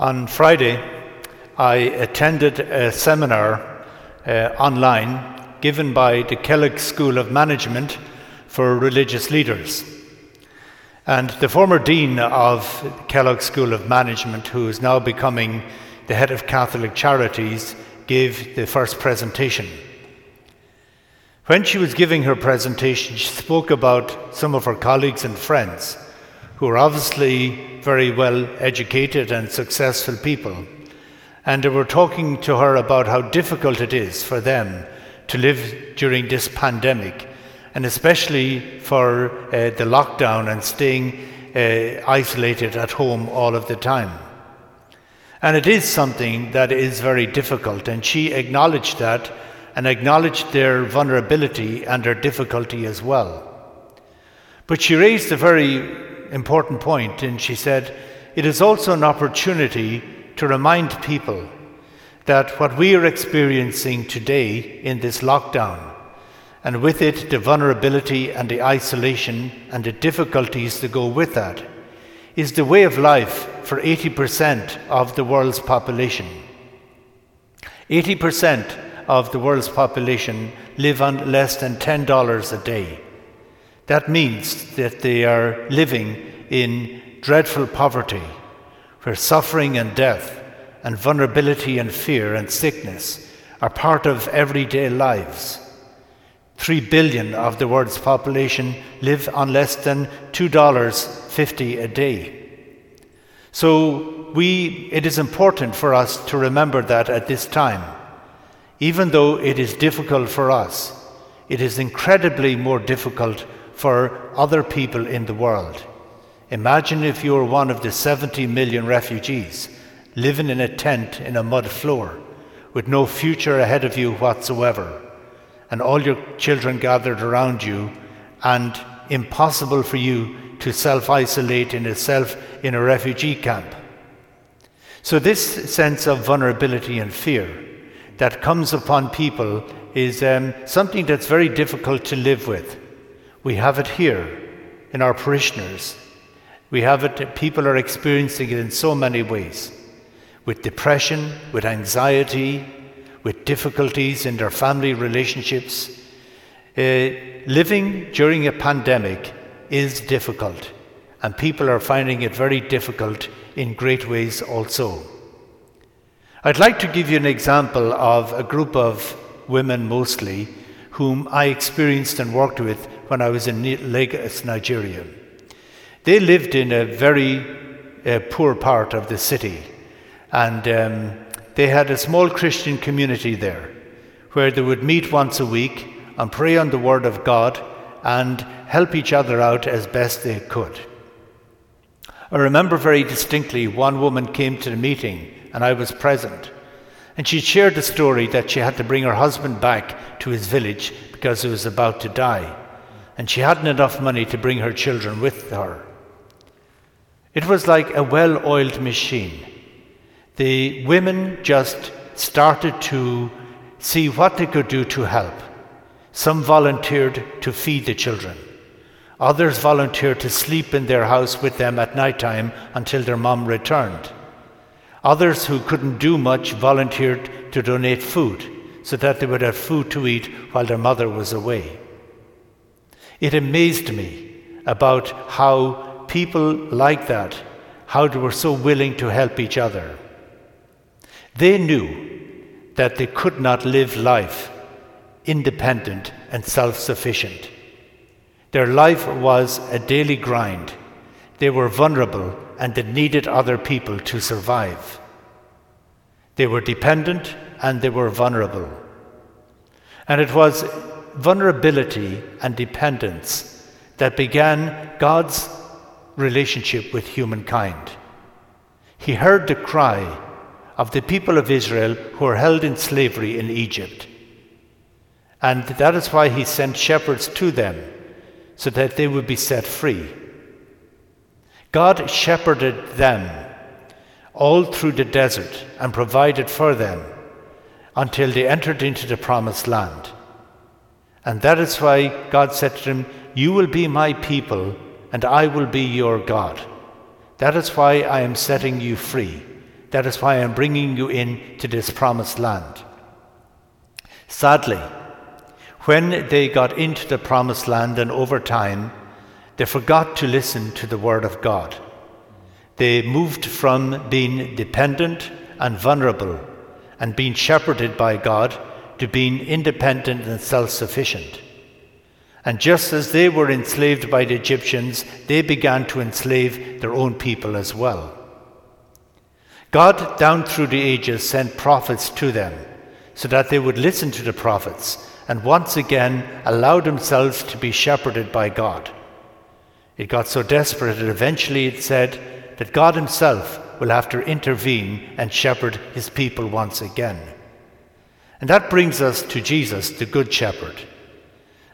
On Friday, I attended a seminar uh, online given by the Kellogg School of Management for religious leaders. And the former dean of Kellogg School of Management, who is now becoming the head of Catholic Charities, gave the first presentation. When she was giving her presentation, she spoke about some of her colleagues and friends who are obviously very well educated and successful people. And they were talking to her about how difficult it is for them to live during this pandemic, and especially for uh, the lockdown and staying uh, isolated at home all of the time. And it is something that is very difficult, and she acknowledged that and acknowledged their vulnerability and their difficulty as well. But she raised a very important point, and she said, It is also an opportunity to remind people that what we are experiencing today in this lockdown, and with it the vulnerability and the isolation and the difficulties that go with that, is the way of life for 80% of the world's population. 80% of the world's population live on less than $10 a day. That means that they are living in dreadful poverty, where suffering and death, and vulnerability and fear and sickness are part of everyday lives. Three billion of the world's population live on less than $2.50 a day. So we, it is important for us to remember that at this time. Even though it is difficult for us, it is incredibly more difficult for other people in the world. Imagine if you were one of the 70 million refugees living in a tent in a mud floor with no future ahead of you whatsoever, and all your children gathered around you, and impossible for you to self isolate in itself in a refugee camp. So, this sense of vulnerability and fear that comes upon people is um, something that's very difficult to live with. We have it here in our parishioners. We have it, people are experiencing it in so many ways with depression, with anxiety, with difficulties in their family relationships. Uh, living during a pandemic is difficult, and people are finding it very difficult in great ways also. I'd like to give you an example of a group of women mostly whom I experienced and worked with when I was in Lagos, Nigeria. They lived in a very uh, poor part of the city, and um, they had a small Christian community there where they would meet once a week and pray on the Word of God and help each other out as best they could. I remember very distinctly one woman came to the meeting, and I was present. And she shared the story that she had to bring her husband back to his village because he was about to die and she hadn't enough money to bring her children with her. It was like a well oiled machine. The women just started to see what they could do to help. Some volunteered to feed the children. Others volunteered to sleep in their house with them at night time until their mom returned. Others who couldn't do much volunteered to donate food so that they would have food to eat while their mother was away. It amazed me about how people like that, how they were so willing to help each other. They knew that they could not live life independent and self sufficient. Their life was a daily grind. They were vulnerable and they needed other people to survive. They were dependent and they were vulnerable. And it was vulnerability and dependence that began God's relationship with humankind. He heard the cry of the people of Israel who were held in slavery in Egypt. And that is why he sent shepherds to them, so that they would be set free. God shepherded them all through the desert and provided for them until they entered into the promised land. And that is why God said to him, You will be my people, and I will be your God. That is why I am setting you free, That is why I'm bringing you in to this promised land. Sadly, when they got into the promised land and over time, they forgot to listen to the word of God. They moved from being dependent and vulnerable and being shepherded by God to being independent and self sufficient. And just as they were enslaved by the Egyptians, they began to enslave their own people as well. God, down through the ages, sent prophets to them so that they would listen to the prophets and once again allow themselves to be shepherded by God. It got so desperate that eventually it said that God Himself will have to intervene and shepherd His people once again. And that brings us to Jesus, the Good Shepherd.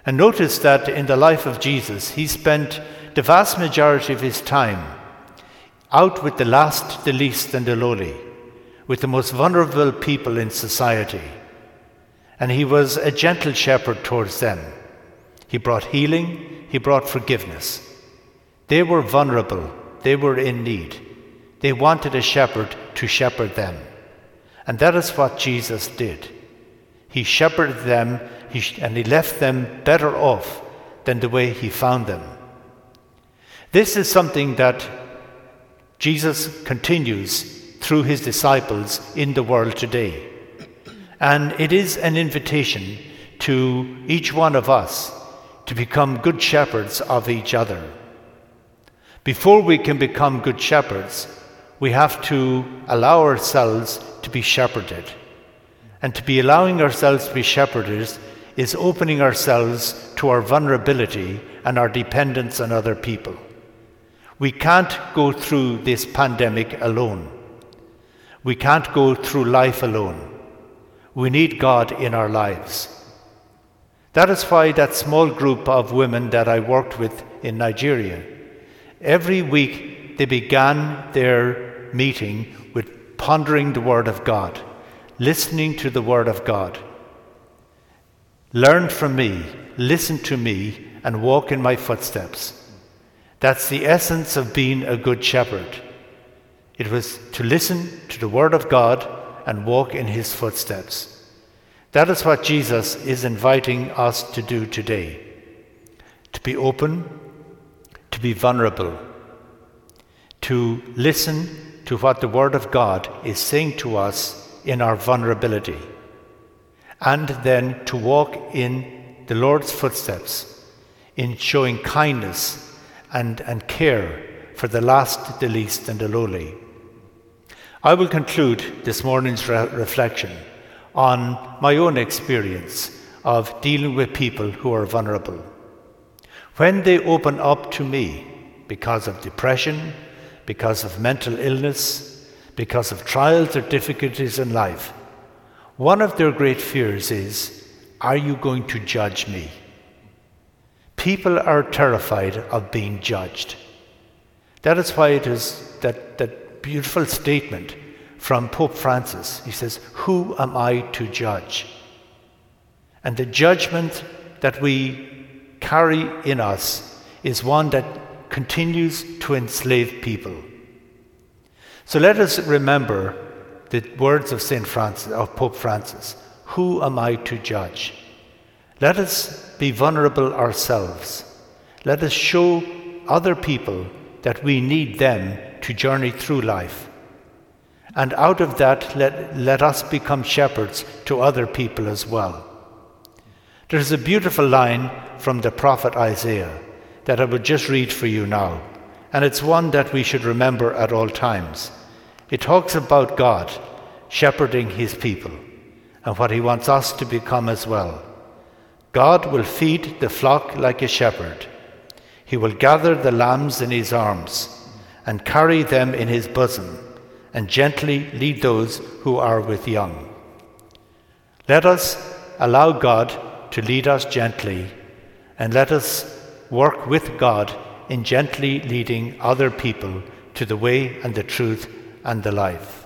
And notice that in the life of Jesus, He spent the vast majority of His time out with the last, the least, and the lowly, with the most vulnerable people in society and he was a gentle shepherd towards them. He brought healing, he brought forgiveness. They were vulnerable, they were in need. They wanted a shepherd to shepherd them. And that is what Jesus did. He shepherded them he, and he left them better off than the way he found them. This is something that Jesus continues through his disciples in the world today. And it is an invitation to each one of us to become good shepherds of each other. Before we can become good shepherds, we have to allow ourselves to be shepherded. And to be allowing ourselves to be shepherded is opening ourselves to our vulnerability and our dependence on other people. We can't go through this pandemic alone. We can't go through life alone. We need God in our lives. That is why that small group of women that I worked with in Nigeria, every week they began their meeting with pondering the Word of God, listening to the Word of God. Learn from me, listen to me, and walk in my footsteps. That's the essence of being a good shepherd. It was to listen to the Word of God and walk in his footsteps. That is what Jesus is inviting us to do today to be open, to be vulnerable, to listen to what the Word of God is saying to us in our vulnerability, and then to walk in the Lord's footsteps in showing kindness and, and care for the last, the least, and the lowly. I will conclude this morning's re- reflection on my own experience of dealing with people who are vulnerable. When they open up to me because of depression, because of mental illness, because of trials or difficulties in life, one of their great fears is Are you going to judge me? People are terrified of being judged. That is why it is that, that beautiful statement from Pope Francis. He says, Who am I to judge? And the judgment that we carry in us is one that continues to enslave people. So let us remember the words of Saint Francis, of Pope Francis. Who am I to judge? Let us be vulnerable ourselves. Let us show other people that we need them to journey through life. And out of that, let, let us become shepherds to other people as well. There's a beautiful line from the prophet Isaiah that I would just read for you now, and it's one that we should remember at all times. It talks about God shepherding his people and what he wants us to become as well. God will feed the flock like a shepherd. He will gather the lambs in his arms and carry them in his bosom, and gently lead those who are with young. Let us allow God to lead us gently, and let us work with God in gently leading other people to the way and the truth and the life.